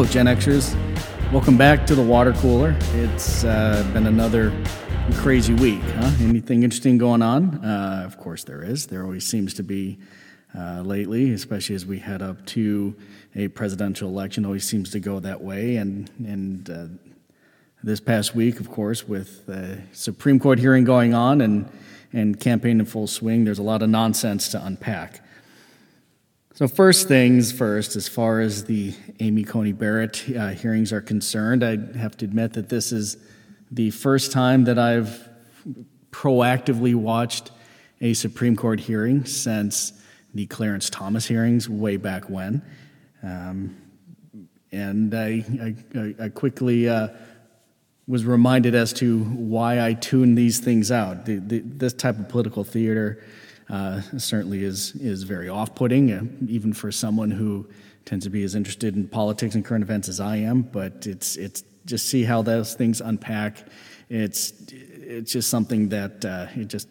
Hello, Gen Xers. Welcome back to the water cooler. It's uh, been another crazy week, huh? Anything interesting going on? Uh, of course, there is. There always seems to be uh, lately, especially as we head up to a presidential election. Always seems to go that way, and and uh, this past week, of course, with the Supreme Court hearing going on and and campaign in full swing, there's a lot of nonsense to unpack. So, first things first, as far as the Amy Coney Barrett uh, hearings are concerned, I have to admit that this is the first time that I've proactively watched a Supreme Court hearing since the Clarence Thomas hearings way back when. Um, and I, I, I quickly uh, was reminded as to why I tune these things out. The, the, this type of political theater uh, certainly is is very off-putting, uh, even for someone who tends to be as interested in politics and current events as I am. But it's it's just see how those things unpack. It's it's just something that uh, it just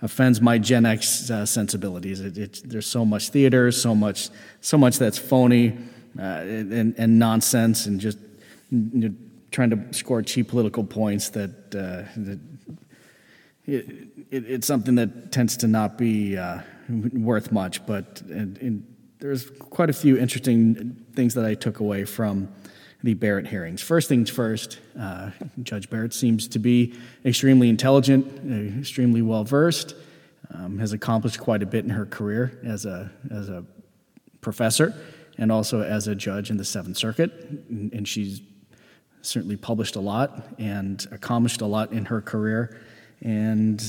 offends my Gen X uh, sensibilities. It, it, there's so much theater, so much so much that's phony uh, and, and, nonsense, and just you know, trying to score cheap political points that, uh, that it, it, it's something that tends to not be uh, worth much, but and, and there's quite a few interesting things that I took away from the Barrett hearings. First things first, uh, Judge Barrett seems to be extremely intelligent, extremely well versed, um, has accomplished quite a bit in her career as a, as a professor and also as a judge in the Seventh Circuit. And she's certainly published a lot and accomplished a lot in her career and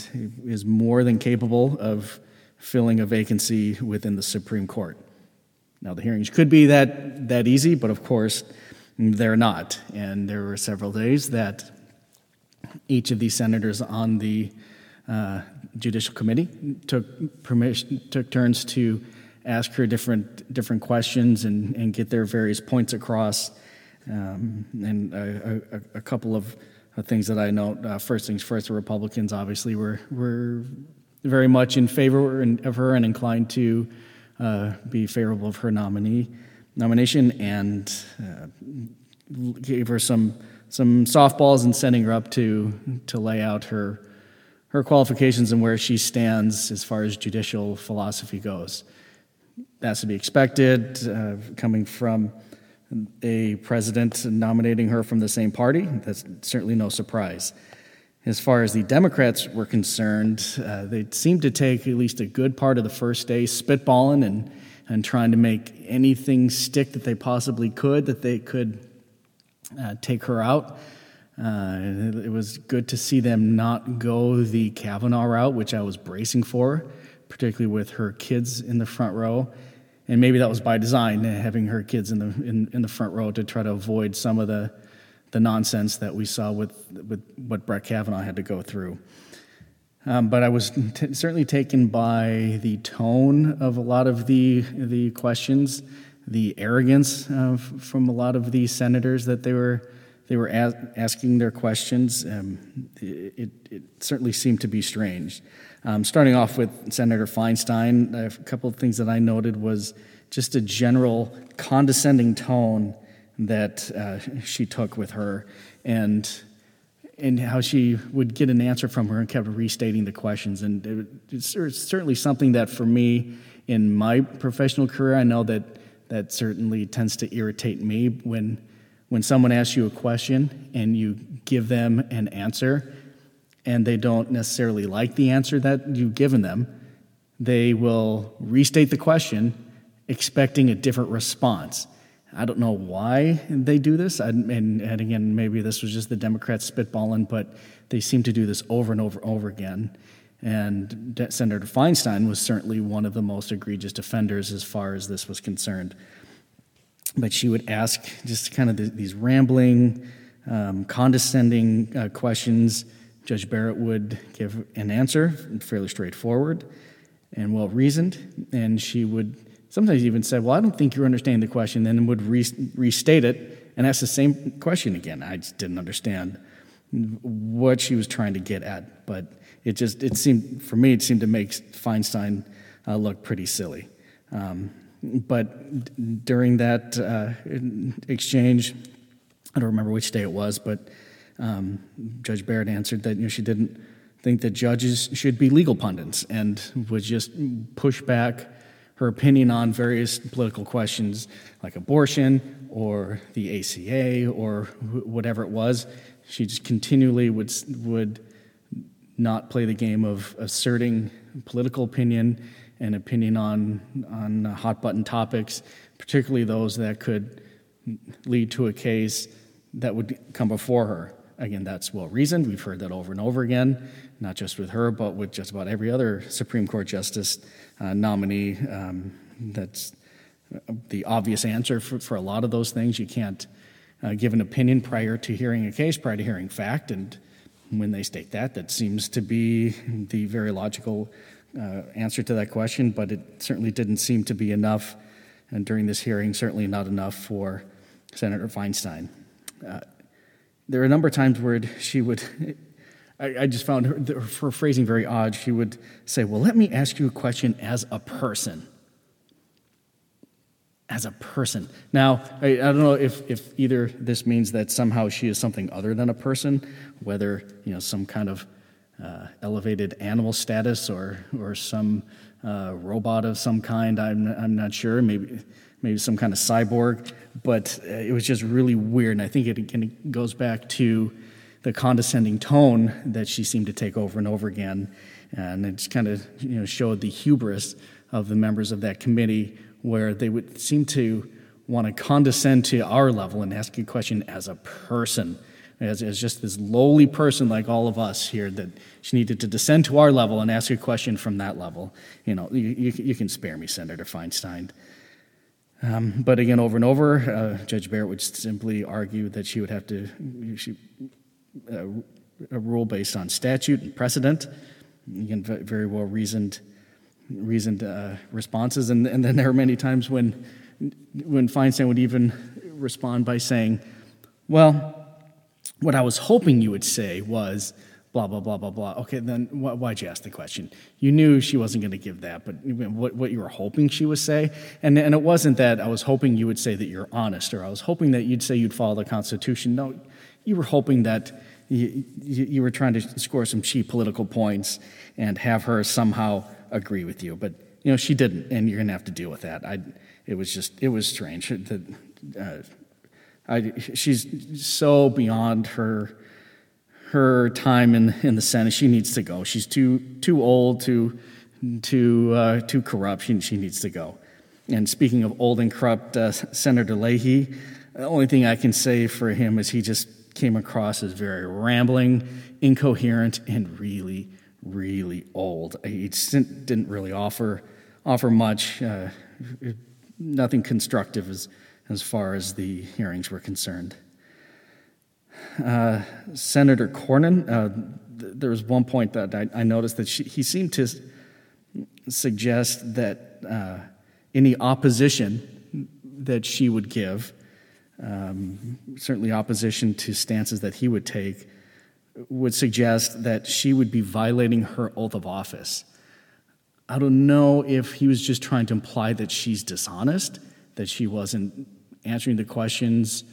is more than capable of filling a vacancy within the Supreme Court. Now, the hearings could be that, that easy, but of course, they're not. And there were several days that each of these senators on the uh, Judicial Committee took, permission, took turns to ask her different, different questions and, and get their various points across. Um, and a, a, a couple of things that I note. Uh, first things first, the Republicans obviously were were very much in favor of her and inclined to uh, be favorable of her nominee nomination, and uh, gave her some some softballs and sending her up to to lay out her her qualifications and where she stands as far as judicial philosophy goes. That's to be expected, uh, coming from a president nominating her from the same party. That's certainly no surprise. As far as the Democrats were concerned, uh, they seemed to take at least a good part of the first day spitballing and, and trying to make anything stick that they possibly could, that they could uh, take her out. Uh, it, it was good to see them not go the Kavanaugh route, which I was bracing for, particularly with her kids in the front row and maybe that was by design, having her kids in the in, in the front row to try to avoid some of the the nonsense that we saw with with what Brett Kavanaugh had to go through. Um, but I was t- certainly taken by the tone of a lot of the the questions, the arrogance uh, from a lot of these senators that they were they were as- asking their questions. Um, it, it, certainly seemed to be strange. Um, starting off with Senator Feinstein, a couple of things that I noted was just a general condescending tone that uh, she took with her, and and how she would get an answer from her and kept restating the questions. And it, it's certainly something that, for me, in my professional career, I know that that certainly tends to irritate me when when someone asks you a question and you give them an answer and they don't necessarily like the answer that you've given them, they will restate the question expecting a different response. I don't know why they do this. And, and, and, again, maybe this was just the Democrats spitballing, but they seem to do this over and over and over again. And Senator Feinstein was certainly one of the most egregious offenders as far as this was concerned. But she would ask just kind of the, these rambling, um, condescending uh, questions Judge Barrett would give an answer, fairly straightforward and well reasoned, and she would sometimes even say, Well, I don't think you're understanding the question, then would re- restate it and ask the same question again. I just didn't understand what she was trying to get at, but it just, it seemed, for me, it seemed to make Feinstein uh, look pretty silly. Um, but during that uh, exchange, I don't remember which day it was, but um, Judge Barrett answered that you know, she didn't think that judges should be legal pundits and would just push back her opinion on various political questions like abortion or the ACA or whatever it was. She just continually would, would not play the game of asserting political opinion and opinion on, on hot button topics, particularly those that could lead to a case that would come before her. Again, that's well reasoned. We've heard that over and over again, not just with her, but with just about every other Supreme Court justice uh, nominee. Um, that's the obvious answer for, for a lot of those things. You can't uh, give an opinion prior to hearing a case, prior to hearing fact, and when they state that, that seems to be the very logical uh, answer to that question, but it certainly didn't seem to be enough and during this hearing, certainly not enough for Senator Feinstein. Uh, there are a number of times where she would, I, I just found her, her phrasing very odd. She would say, Well, let me ask you a question as a person as a person. Now, I, I, don't know if, if either this means that somehow she is something other than a person, whether you know some kind of uh, elevated animal status or or some uh, robot of some kind. I'm I'm not sure. Maybe maybe some kind of cyborg. But uh, it was just really weird, and I think it, it goes back to the condescending tone that she seemed to take over and over again, and it just kind of you know showed the hubris of the members of that committee where they would seem to want to condescend to our level and ask a question as a person, as, as just this lowly person like all of us here, that she needed to descend to our level and ask a question from that level. You know, you, you, you can spare me, Senator Feinstein. Um, but again, over and over, uh, Judge Barrett would simply argue that she would have to she, uh, a rule based on statute and precedent. Again, very well reasoned reasoned uh, responses. And, and then there are many times when, when Feinstein would even respond by saying, Well, what I was hoping you would say was, blah, blah, blah, blah, blah. Okay, then wh- why'd you ask the question? You knew she wasn't going to give that, but what, what you were hoping she would say? And, and it wasn't that I was hoping you would say that you're honest, or I was hoping that you'd say you'd follow the Constitution. No, you were hoping that you, you, were trying to score some cheap political points and have her somehow agree with you. But you know, she didn't, and you're going to have to deal with that. I, it was just, it was strange. That, uh, I, she's so beyond her her time in, in the Senate. She needs to go. She's too too old, too too uh, too corrupt. She, she needs to go. And speaking of old and corrupt, uh, Senator Leahy, the only thing I can say for him is he just came across as very rambling, incoherent, and really really old. He didn't really offer offer much, uh, nothing constructive as as far as the hearings were concerned. Uh, Senator Cornyn, uh, th- there was one point that I, I noticed that she, he seemed to suggest that uh, any opposition that she would give, um, certainly opposition to stances that he would take, would suggest that she would be violating her oath of office. I don't know if he was just trying to imply that she's dishonest, that she wasn't answering the questions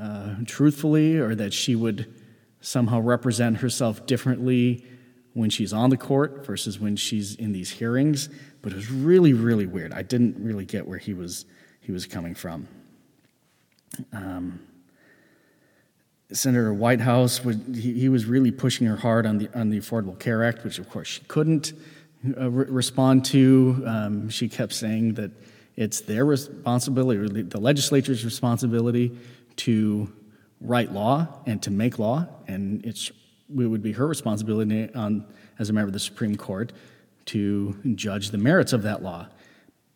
uh, truthfully, or that she would somehow represent herself differently when she's on the court versus when she's in these hearings. But it was really, really weird. I didn't really get where he was he was coming from. Um, Senator Whitehouse, would, he, he, was really pushing her hard on the, on the Affordable Care Act, which of course she couldn't uh, re- respond to. Um, she kept saying that it's their responsibility, or the legislature's responsibility, to write law and to make law, and it's, it would be her responsibility on, as a member of the Supreme Court to judge the merits of that law.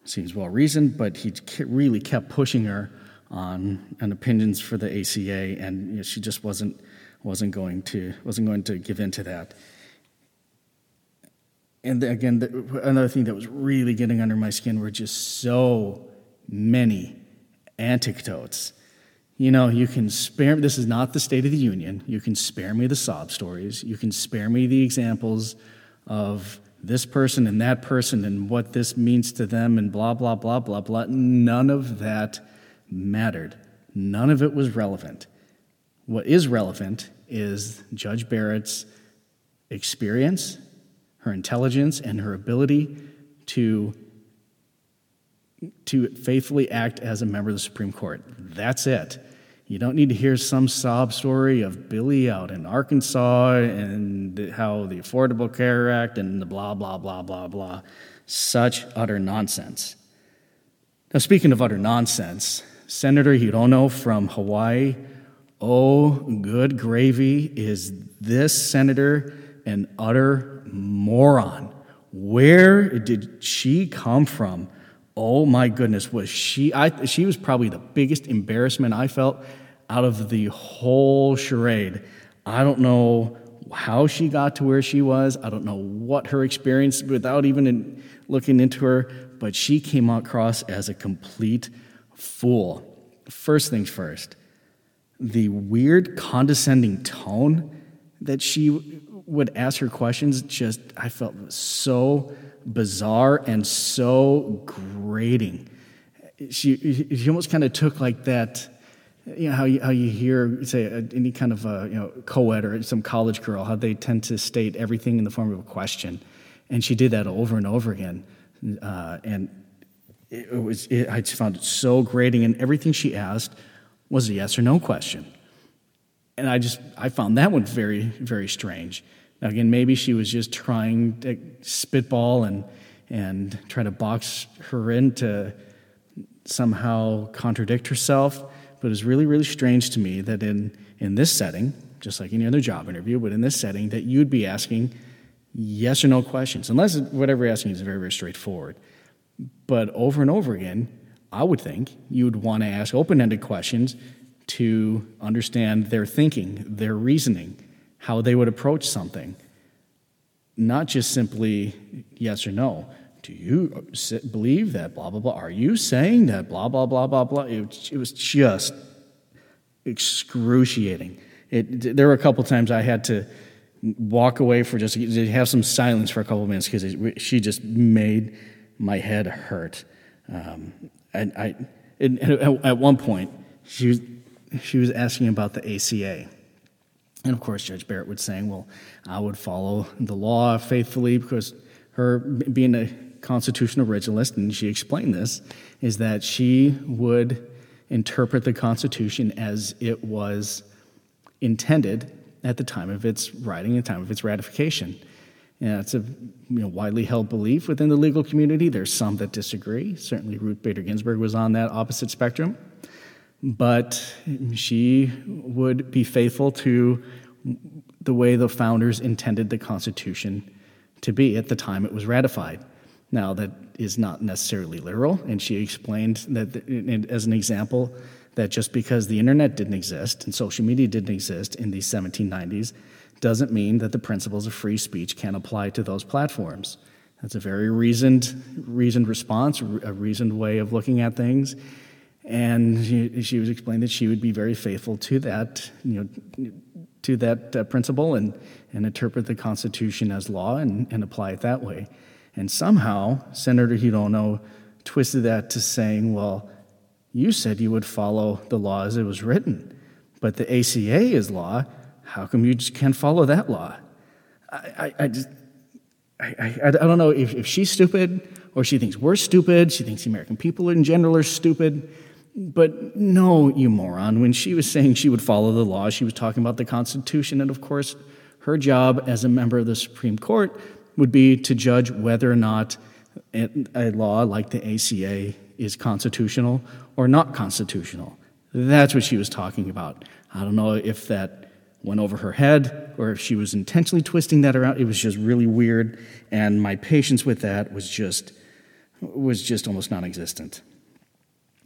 Seems well reasoned, but he really kept pushing her on, on opinions for the ACA, and you know, she just wasn't wasn't going to wasn't going to give in to that. And again, the, another thing that was really getting under my skin were just so many anecdotes. You know, you can spare. This is not the State of the Union. You can spare me the sob stories. You can spare me the examples of this person and that person and what this means to them and blah, blah, blah, blah, blah. None of that mattered. None of it was relevant. What is relevant is Judge Barrett's experience, her intelligence, and her ability to, to faithfully act as a member of the Supreme Court. That's it. You don't need to hear some sob story of Billy out in Arkansas and how the Affordable Care Act and the blah, blah, blah, blah, blah. Such utter nonsense. Now, speaking of utter nonsense, Senator Hirono from Hawaii, oh, good gravy, is this senator an utter moron? Where did she come from? Oh my goodness, was she? I, she was probably the biggest embarrassment I felt out of the whole charade. I don't know how she got to where she was. I don't know what her experience, without even in, looking into her, but she came across as a complete fool. First things first, the weird condescending tone that she would ask her questions just I felt so bizarre and so grating. She, she almost kind of took like that, you know, how you, how you hear, say, any kind of, a, you know, co-ed or some college girl, how they tend to state everything in the form of a question. And she did that over and over again. Uh, and it was, it, I just found it so grating. And everything she asked was a yes or no question. And I just, I found that one very, very strange. Now, again, maybe she was just trying to spitball and, and try to box her in to somehow contradict herself. But it's really, really strange to me that in, in this setting, just like any other job interview, but in this setting, that you'd be asking yes or no questions, unless whatever you're asking is very, very straightforward. But over and over again, I would think you would want to ask open ended questions to understand their thinking, their reasoning how they would approach something. Not just simply yes or no. Do you believe that? Blah, blah, blah. Are you saying that? Blah, blah, blah, blah, blah. It, it was just excruciating. It, there were a couple times I had to walk away for just have some silence for a couple minutes because she just made my head hurt. Um, I, I, at one point, she was, she was asking about the ACA. And of course, Judge Barrett was saying, well, I would follow the law faithfully because her being a constitutional originalist, and she explained this, is that she would interpret the Constitution as it was intended at the time of its writing, at the time of its ratification. And that's a you know, widely held belief within the legal community. There's some that disagree. Certainly, Ruth Bader Ginsburg was on that opposite spectrum but she would be faithful to the way the founders intended the Constitution to be at the time it was ratified. Now, that is not necessarily literal, and she explained that, as an example, that just because the internet didn't exist and social media didn't exist in the 1790s doesn't mean that the principles of free speech can't apply to those platforms. That's a very reasoned, reasoned response, a reasoned way of looking at things. And she, she was explained that she would be very faithful to that, you know, to that uh, principle and, and interpret the Constitution as law and, and apply it that way. And somehow, Senator Hirono twisted that to saying, well, you said you would follow the law as it was written, but the ACA is law. How come you just can't follow that law? I, I, I just, I, I, I don't know if, if she's stupid or she thinks we're stupid. She thinks the American people in general are stupid. But no, you moron. When she was saying she would follow the law, she was talking about the Constitution. And of course, her job as a member of the Supreme Court would be to judge whether or not a law like the ACA is constitutional or not constitutional. That's what she was talking about. I don't know if that went over her head or if she was intentionally twisting that around. It was just really weird, and my patience with that was just was just almost non-existent.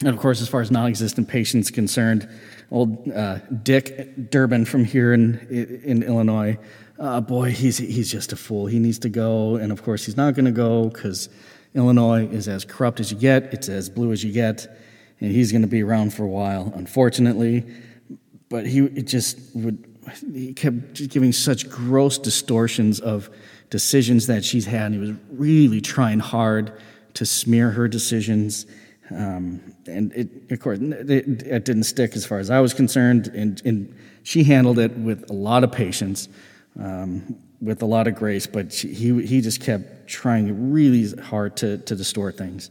And of course, as far as non existent patients concerned, old uh, Dick Durbin from here in, in Illinois, uh, boy, he's, he's just a fool. He needs to go. And of course, he's not going to go because Illinois is as corrupt as you get, it's as blue as you get, and he's going to be around for a while, unfortunately. But he just would he kept giving such gross distortions of decisions that she's had, and he was really trying hard to smear her decisions. Um, and it, of course, it, it, didn't stick as far as I was concerned. And, and she handled it with a lot of patience, um, with a lot of grace, but she, he, he just kept trying really hard to, to distort things.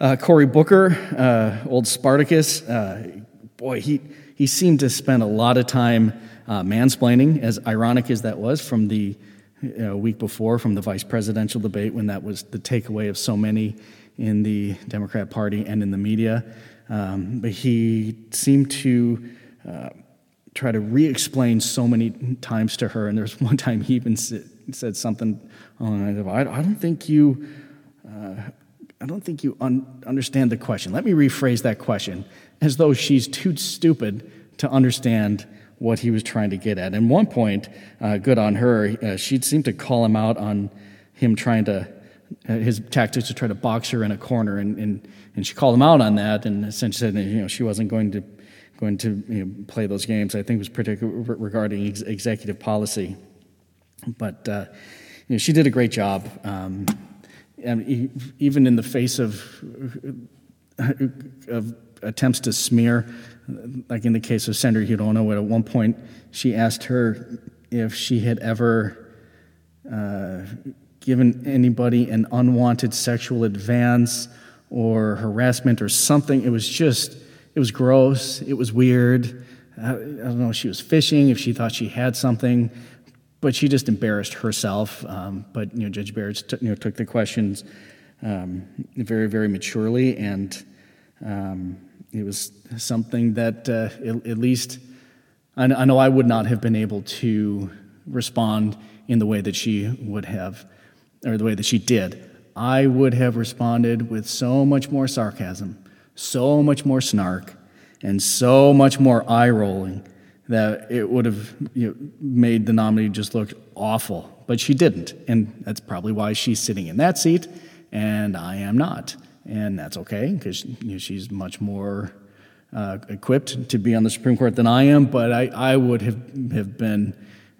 Uh, Cory Booker, uh, old Spartacus, uh, boy, he, he seemed to spend a lot of time uh, mansplaining, as ironic as that was from the uh, week before, from the vice presidential debate, when that was the takeaway of so many in the Democrat Party and in the media. Um, but he seemed to uh, try to re explain so many times to her. And there was one time he even said something on the I don't think you. Uh, I don't think you un- understand the question. Let me rephrase that question as though she's too stupid to understand what he was trying to get at. And one point, uh, good on her, uh, she seemed to call him out on him trying to, his tactics to try to box her in a corner. And, and, and she called him out on that and essentially said, you know, she wasn't going to, going to you know, play those games. I think was particularly regarding ex- executive policy. But, uh, you know, she did a great job. Um, and even in the face of, of attempts to smear, like in the case of Senator Hirono, at one point she asked her if she had ever uh, given anybody an unwanted sexual advance or harassment or something. It was just, it was gross, it was weird. I, I don't know if she was fishing, if she thought she had something but she just embarrassed herself. Um, but you know, Judge Barrett t- you know, took the questions um, very, very maturely, and um, it was something that uh, at, least I, I, know I would not have been able to respond in the way that she would have, or the way that she did. I would have responded with so much more sarcasm, so much more snark, and so much more eye rolling that it would have you know, made the nominee just look awful. But she didn't. And that's probably why she's sitting in that seat and I am not. And that's okay because you know, she's much more uh, equipped to be on the Supreme Court than I am. But I, I would have, have been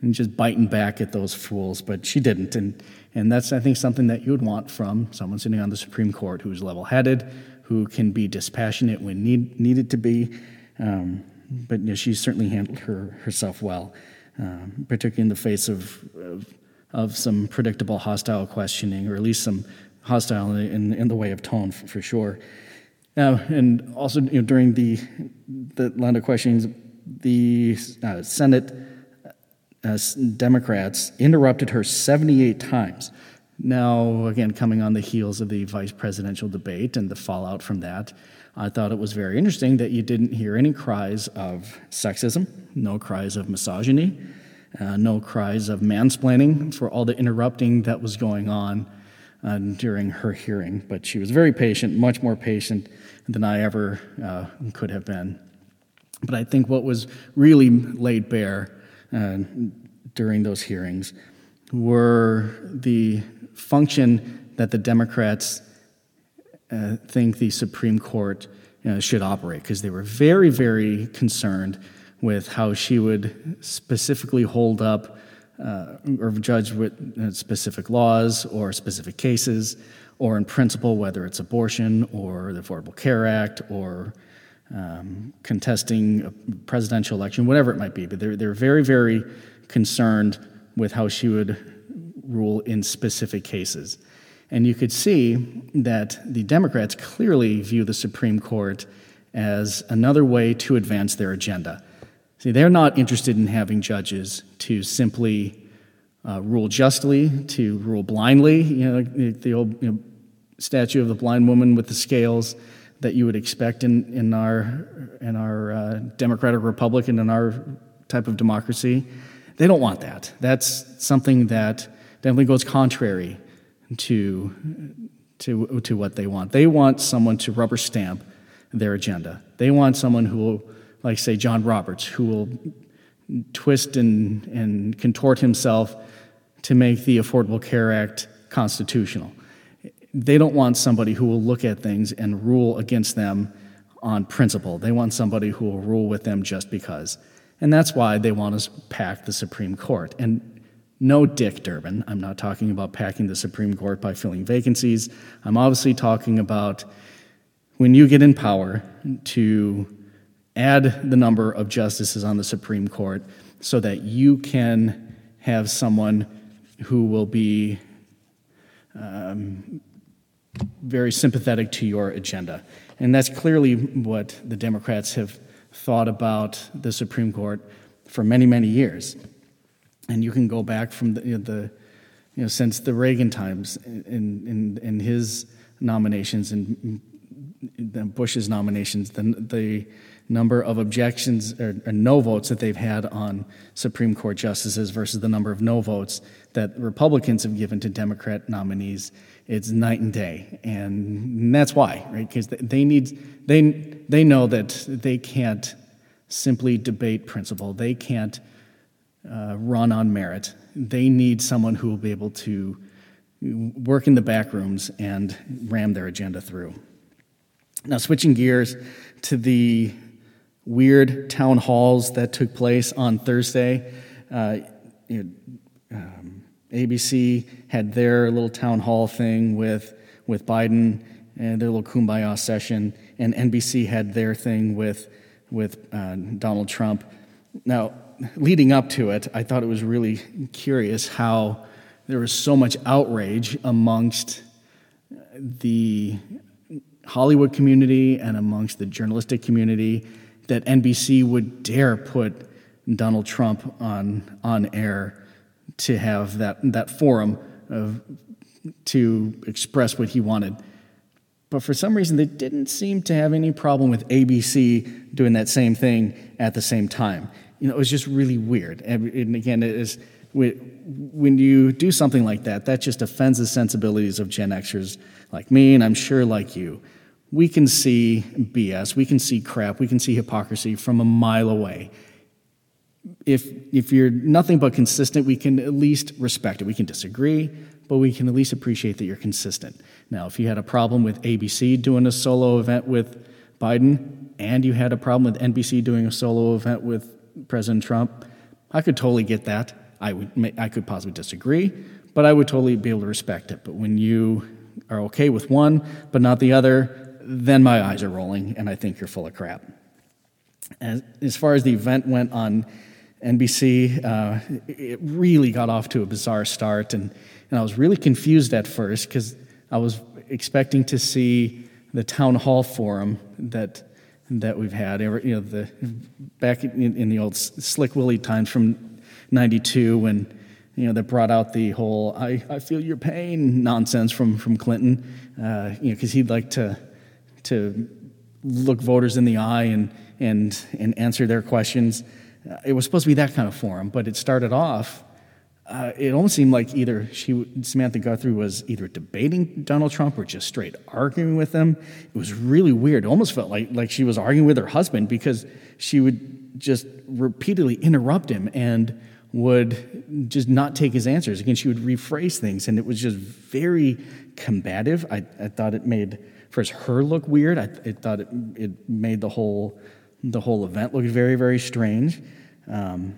just biting back at those fools. But she didn't. And, and that's, I think, something that you would want from someone sitting on the Supreme Court who's level headed, who can be dispassionate when need, needed to be. Um, but you know, she certainly handled her herself well, um, particularly in the face of, of, of some predictable hostile questioning, or at least some hostile in, in the way of tone for, for sure. Uh, and also you know, during the the line of questionings, the uh, Senate uh, Democrats interrupted her 78 times. Now, again, coming on the heels of the vice presidential debate and the fallout from that, I thought it was very interesting that you didn't hear any cries of sexism, no cries of misogyny, uh, no cries of mansplaining for all the interrupting that was going on uh, during her hearing. But she was very patient, much more patient than I ever uh, could have been. But I think what was really laid bare uh, during those hearings were the function that the Democrats uh, think the Supreme Court uh, should operate because they were very, very concerned with how she would specifically hold up uh, or judge with uh, specific laws or specific cases, or in principle, whether it's abortion or the Affordable Care Act or um, contesting a presidential election, whatever it might be. But they're, they're very, very concerned with how she would rule in specific cases. And you could see that the Democrats clearly view the Supreme Court as another way to advance their agenda. See, they're not interested in having judges to simply uh, rule justly, to rule blindly. You know, the old you know, statue of the blind woman with the scales that you would expect in, in our, in our uh, democratic republic and in our type of democracy. They don't want that. That's something that definitely goes contrary to, to, to what they want. They want someone to rubber stamp their agenda. They want someone who will, like, say, John Roberts, who will twist and, and contort himself to make the Affordable Care Act constitutional. They don't want somebody who will look at things and rule against them on principle. They want somebody who will rule with them just because. And that's why they want to pack the Supreme Court. And no Dick Durbin. I'm not talking about packing the Supreme Court by filling vacancies. I'm obviously talking about when you get in power to add the number of justices on the Supreme Court so that you can have someone who will be um, very sympathetic to your agenda. And that's clearly what the Democrats have thought about the Supreme Court for many, many years. And you can go back from the, you know, the you know, since the Reagan times in, in, in his nominations and Bush's nominations, the, the number of objections or, or, no votes that they've had on Supreme Court justices versus the number of no votes that Republicans have given to Democrat nominees, it's night and day. And that's why, right? Because they need, they, they know that they can't simply debate principle. They can't uh, run on merit. They need someone who will be able to work in the back rooms and ram their agenda through. Now, switching gears to the weird town halls that took place on Thursday. Uh, you know, um, ABC had their little town hall thing with, with Biden and their little kumbaya session, and NBC had their thing with, with uh, Donald Trump. Now, leading up to it, I thought it was really curious how there was so much outrage amongst the Hollywood community and amongst the journalistic community that NBC would dare put Donald Trump on, on air to have that, that forum of, to express what he wanted. But for some reason, they didn't seem to have any problem with ABC doing that same thing at the same time you know, it was just really weird. And, and again, it is when you do something like that, that just offends the sensibilities of Gen Xers like me, and I'm sure like you. We can see BS, we can see crap, we can see hypocrisy from a mile away. If, if you're nothing but consistent, we can at least respect it. We can disagree, but we can at least appreciate that you're consistent. Now, if you had a problem with ABC doing a solo event with Biden, and you had a problem with NBC doing a solo event with President Trump, I could totally get that. I, would, I could possibly disagree, but I would totally be able to respect it. But when you are okay with one but not the other, then my eyes are rolling and I think you're full of crap. As, as far as the event went on NBC, uh, it really got off to a bizarre start, and, and I was really confused at first because I was expecting to see the town hall forum that that we've had. You know, the, back in, in the old Slick Willie times from '92 when you know that brought out the whole "I, I feel your pain" nonsense from from Clinton. Uh, you know, because he'd like to to look voters in the eye and and and answer their questions. Uh, it was supposed to be that kind of forum, but it started off uh, it almost seemed like either she, Savannah Guthrie was either debating Donald Trump or just straight arguing with him. It was really weird. It almost felt like, like she was arguing with her husband because she would just repeatedly interrupt him and would just not take his answers. Again, she would rephrase things, and it was just very combative. I, I thought it made first her look weird. I, I thought it, it made the whole the whole event looked very very strange. Um,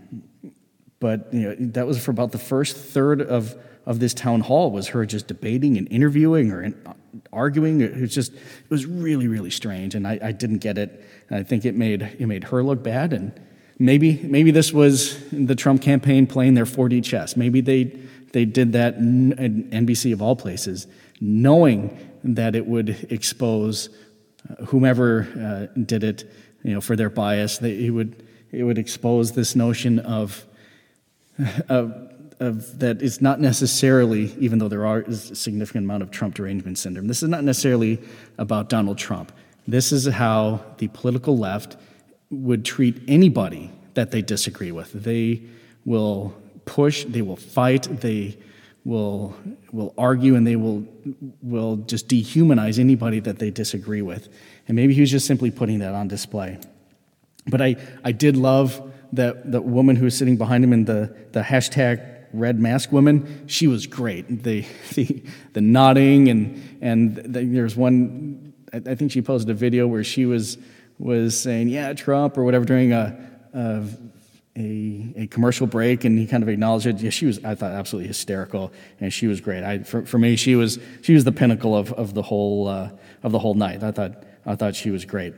but you know, that was for about the first third of, of this town hall was her just debating and interviewing or in, arguing. It was just, it was really, really strange. And I, I didn't get it. And I think it made, it made her look bad. And maybe, maybe this was the Trump campaign playing their 4D chess. Maybe they, they did that in NBC of all places, knowing that it would expose uh, whomever uh, did it, you know, for their bias. They, it would, it would expose this notion of of, of that is not necessarily, even though there are, a significant amount of Trump derangement syndrome, this is not necessarily about Donald Trump. This is how the political left would treat anybody that they disagree with. They will push, they will fight, they will, will argue, and they will, will just dehumanize anybody that they disagree with. And maybe he was just simply putting that on display. But I, I did love that, that woman who was sitting behind him in the, the hashtag red mask woman, she was great. The, the, the nodding, and, and the, there's one, I think she posted a video where she was, was saying, yeah, Trump, or whatever, during a, a a, a commercial break and he kind of acknowledged it. Yeah, she was, I thought, absolutely hysterical, and she was great. I, for, for me, she was, she was the pinnacle of, of, the whole, uh, of the whole night. I thought, I thought she was great.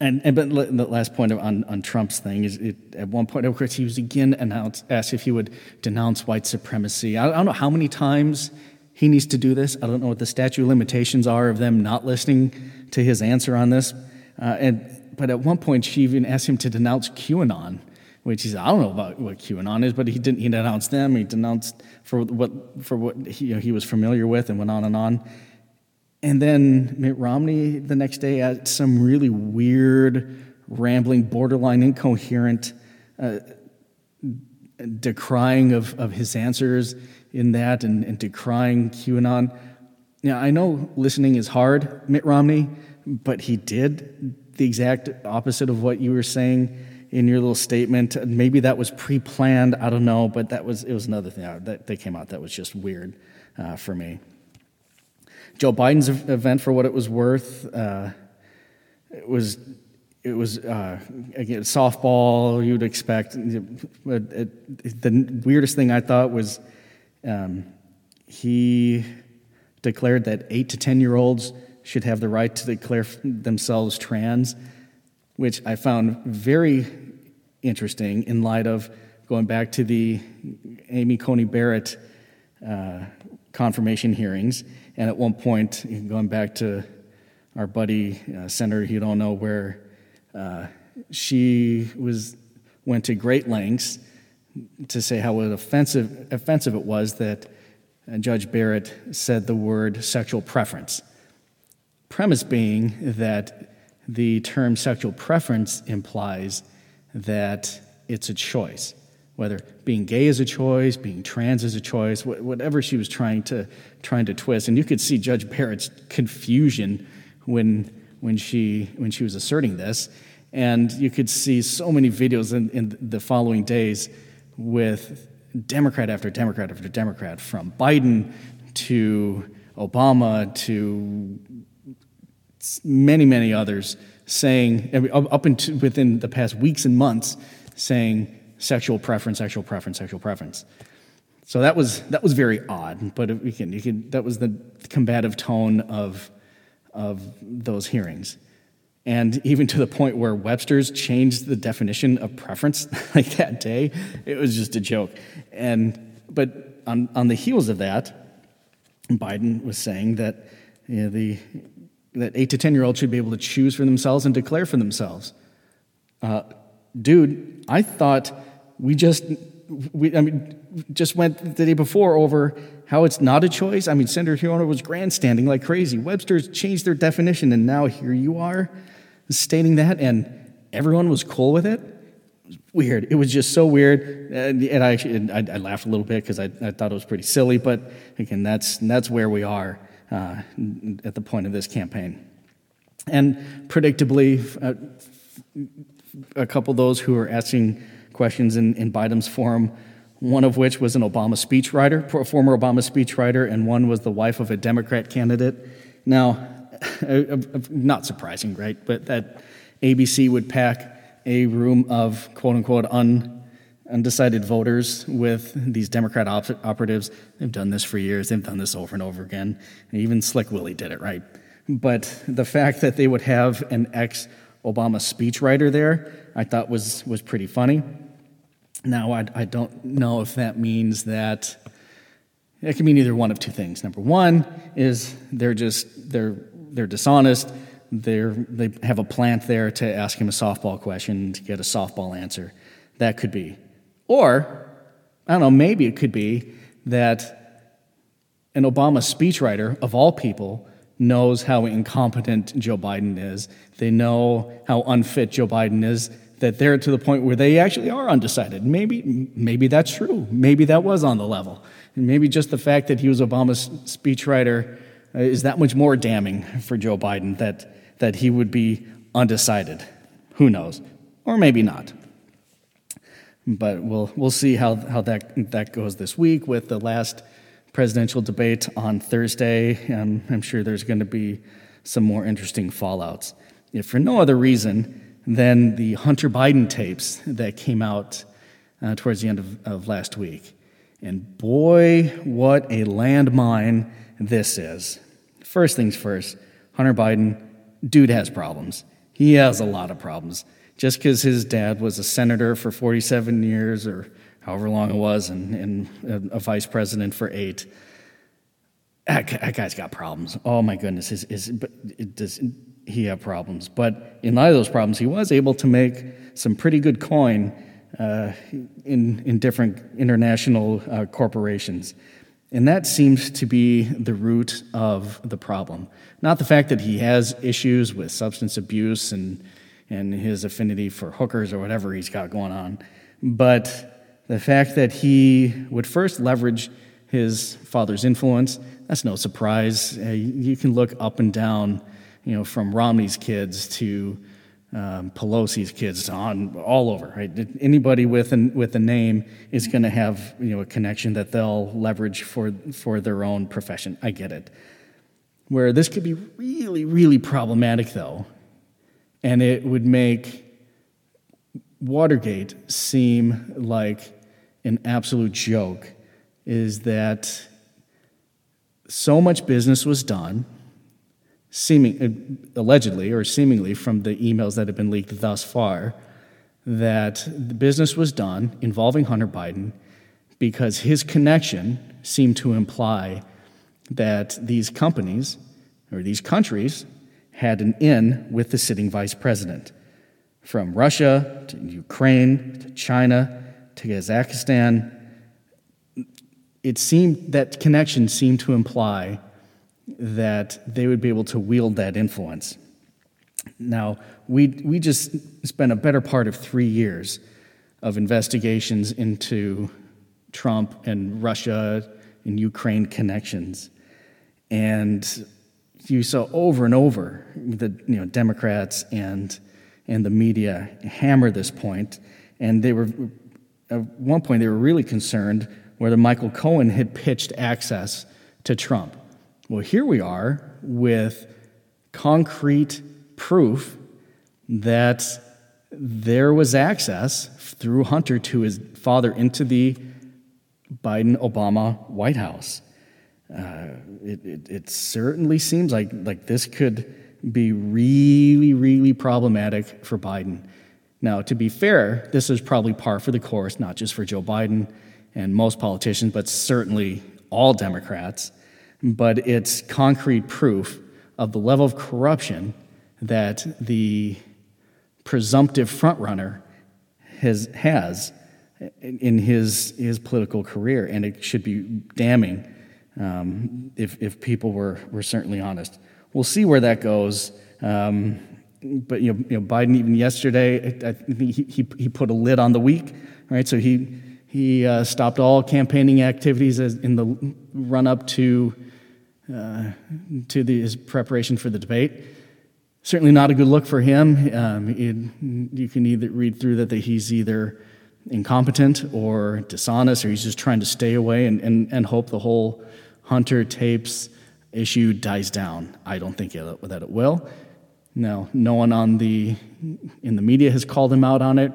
And, and but the last point on, on Trump's thing is it, at one point, of course, he was again announced, asked if he would denounce white supremacy. I, I don't know how many times he needs to do this. I don't know what the statute limitations are of them not listening to his answer on this. Uh, and but at one point, she even asked him to denounce QAnon, which he said, I don't know about what QAnon is, but he didn't. He denounced them. He denounced for what for what he, you know, he was familiar with, and went on and on. And then Mitt Romney the next day had some really weird, rambling, borderline incoherent uh, decrying of, of his answers in that and, and decrying QAnon. Now, I know listening is hard, Mitt Romney, but he did the exact opposite of what you were saying in your little statement. Maybe that was pre-planned. I don't know, but that was it was another thing that, that came out that was just weird uh, for me. Joe Biden's event, for what it was worth, uh, it was it was uh, again softball. You'd expect, the weirdest thing I thought was um, he declared that eight to ten year olds should have the right to declare themselves trans, which I found very interesting in light of going back to the Amy Coney Barrett uh, confirmation hearings. And at one point, going back to our buddy uh, Senator, you don't know where uh, she was went to great lengths to say how offensive offensive it was that uh, Judge Barrett said the word sexual preference. Premise being that the term sexual preference implies that it's a choice, whether being gay is a choice, being trans is a choice, whatever she was trying to trying to twist. And you could see Judge Barrett's confusion when when she when she was asserting this, and you could see so many videos in, in the following days with Democrat after Democrat after Democrat, from Biden to Obama to many, many others saying, up into within the past weeks and months, saying sexual preference, sexual preference, sexual preference. So that was that was very odd, but you can, you can, that was the combative tone of of those hearings, and even to the point where Webster's changed the definition of preference like that day, it was just a joke. And but on on the heels of that, Biden was saying that you know, the that eight to 10 year olds should be able to choose for themselves and declare for themselves. Uh, dude, I thought we just, we, I mean, just went the day before over how it's not a choice. I mean, Senator Hirono was grandstanding like crazy. Webster's changed their definition, and now here you are stating that, and everyone was cool with it. weird. It was just so weird, and, and I and I, I, laughed a little bit because I, I thought it was pretty silly. But again, that's that's where we are uh, at the point of this campaign. And predictably, uh, a couple of those who were asking questions in, in Biden's forum, one of which was an Obama speechwriter, former Obama speechwriter, and one was the wife of a Democrat candidate. Now, not surprising, right? But that ABC would pack a room of quote unquote un undecided voters with these Democrat op- operatives. They've done this for years. They've done this over and over again. And even Slick Willie did it, right? But the fact that they would have an ex Obama speechwriter there, I thought was, was pretty funny. Now, I, I don't know if that means that it can mean either one of two things. Number one is they're just they're they're dishonest. They're, they have a plant there to ask him a softball question to get a softball answer. That could be. Or, I don't know, maybe it could be that an Obama speechwriter, of all people, knows how incompetent Joe Biden is. They know how unfit Joe Biden is, that they're to the point where they actually are undecided. Maybe, maybe that's true. Maybe that was on the level. And maybe just the fact that he was Obama's speechwriter uh, is that much more damning for Joe Biden that, that he would be undecided. Who knows? Or maybe not. But we'll, we'll see how, how that, that goes this week with the last presidential debate on Thursday. And I'm sure there's going to be some more interesting fallouts. If for no other reason, than the Hunter Biden tapes that came out uh, towards the end of, of last week. And boy, what a landmine this is. First things first, Hunter Biden, dude has problems. He has a lot of problems. Just because his dad was a senator for 47 years or however long it was and, and a vice president for eight, that, that guy's got problems. Oh my goodness, is, is, does he have problems? But in light of those problems, he was able to make some pretty good coin uh, in, in different international uh, corporations. And that seems to be the root of the problem. Not the fact that he has issues with substance abuse and, and his affinity for hookers or whatever he's got going on, but the fact that he would first leverage his father's influence. That's no surprise. Uh, you can look up and down, you know, from Romney's kids to um, Pelosi's kids on all over. Right? Anybody with an, with a name is going to have you know a connection that they'll leverage for for their own profession. I get it. Where this could be really really problematic though, and it would make Watergate seem like an absolute joke, is that so much business was done seeming, uh, allegedly or seemingly from the emails that have been leaked thus far, that the business was done involving Hunter Biden because his connection seemed to imply that these companies or these countries had an in with the sitting vice president. From Russia to Ukraine to China to Kazakhstan, it seemed that connection seemed to imply that they would be able to wield that influence. Now, we, we just spent a better part of three years of investigations into Trump and Russia and Ukraine connections. And you saw over and over the you know, Democrats and, and the media hammer this point, and they were at one point they were really concerned whether Michael Cohen had pitched access to Trump. Well, here we are with concrete proof that there was access through Hunter to his father into the Biden Obama White House. Uh, it, it, it, certainly seems like, like this could be really, really problematic for Biden. Now, to be fair, this is probably par for the course, not just for Joe Biden and most politicians, but certainly all Democrats but it's concrete proof of the level of corruption that the presumptive frontrunner has, has in his, his political career, and it should be damning um, if, if people were, were certainly honest. We'll see where that goes. Um, but you know, you know, Biden even yesterday, I, he, he, he put a lid on the week, right? So he he uh, stopped all campaigning activities in the run up to uh, to the, his preparation for the debate. Certainly not a good look for him. Um, it, you can either read through that, that he's either incompetent or dishonest, or he's just trying to stay away and, and, and hope the whole Hunter tapes issue dies down. I don't think that it will. No, no one on the in the media has called him out on it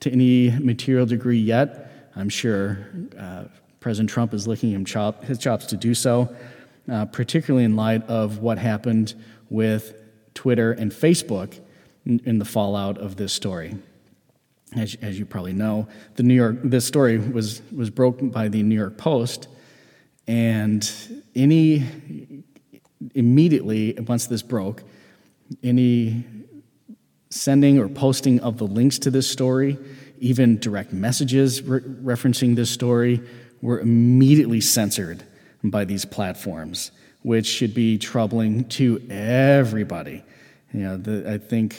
to any material degree yet. I'm sure uh, President Trump is licking him chop, his chops to do so uh, particularly in light of what happened with Twitter and Facebook in, in the fallout of this story. As, as, you probably know, the New York this story was was broken by the New York Post, and any immediately once this broke, any sending or posting of the links to this story, even direct messages re- referencing this story, were immediately censored by these platforms, which should be troubling to everybody. You know, the, I think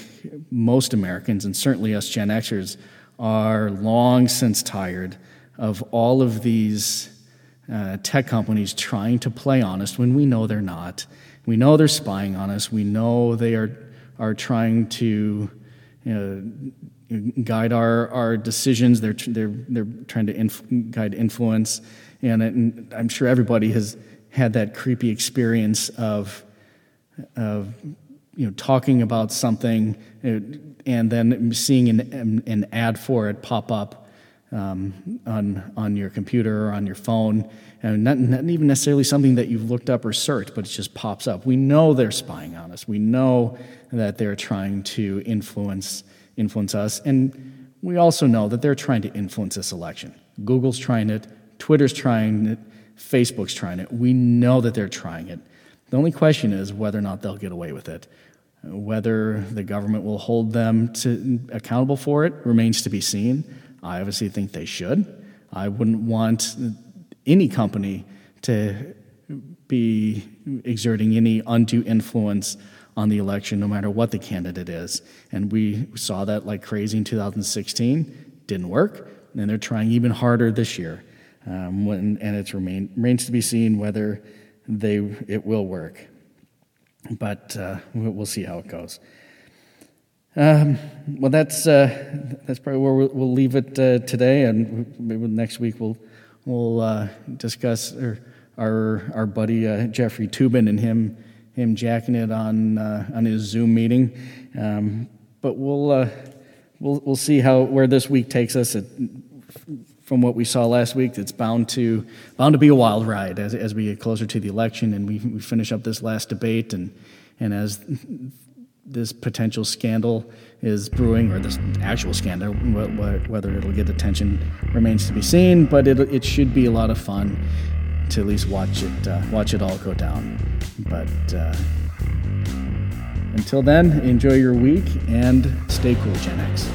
most Americans, and certainly us Gen Xers, are long since tired of all of these uh, tech companies trying to play honest when we know they're not. We know they're spying on us. We know they are, are trying to you know, guide our, our decisions. They're, they're, they're trying to inf- guide influence. And, it, and, I'm sure everybody has had that creepy experience of, of you know, talking about something uh, and then seeing an, an ad for it pop up um, on on your computer or on your phone, and not, not even necessarily something that you've looked up or searched, but it just pops up. We know they're spying on us. We know that they're trying to influence influence us, and we also know that they're trying to influence this election. Google's trying it, Twitter's trying it, Facebook's trying it. We know that they're trying it. The only question is whether or not they'll get away with it. Whether the government will hold them to, accountable for it remains to be seen. I obviously think they should. I wouldn't want any company to be exerting any undue influence on the election, no matter what the candidate is. And we saw that like crazy in 2016. Didn't work, and they're trying even harder this year. Um, when, and it remain, remains to be seen whether they it will work. But uh, we'll see how it goes. Um, well, that's uh, that's probably where we'll, we'll leave it uh, today, and maybe next week we'll we'll uh, discuss our our, our buddy uh, Jeffrey Toobin and him him jacking it on uh, on his Zoom meeting. Um, but we'll uh, we'll we'll see how where this week takes us. From what we saw last week, it's bound to bound to be a wild ride as, as we get closer to the election and we, we finish up this last debate and and as this potential scandal is brewing, or this actual scandal, whether it'll get attention remains to be seen. But it, it should be a lot of fun to at least watch it uh, watch it all go down. But uh, until then, enjoy your week and stay cool, Gen X.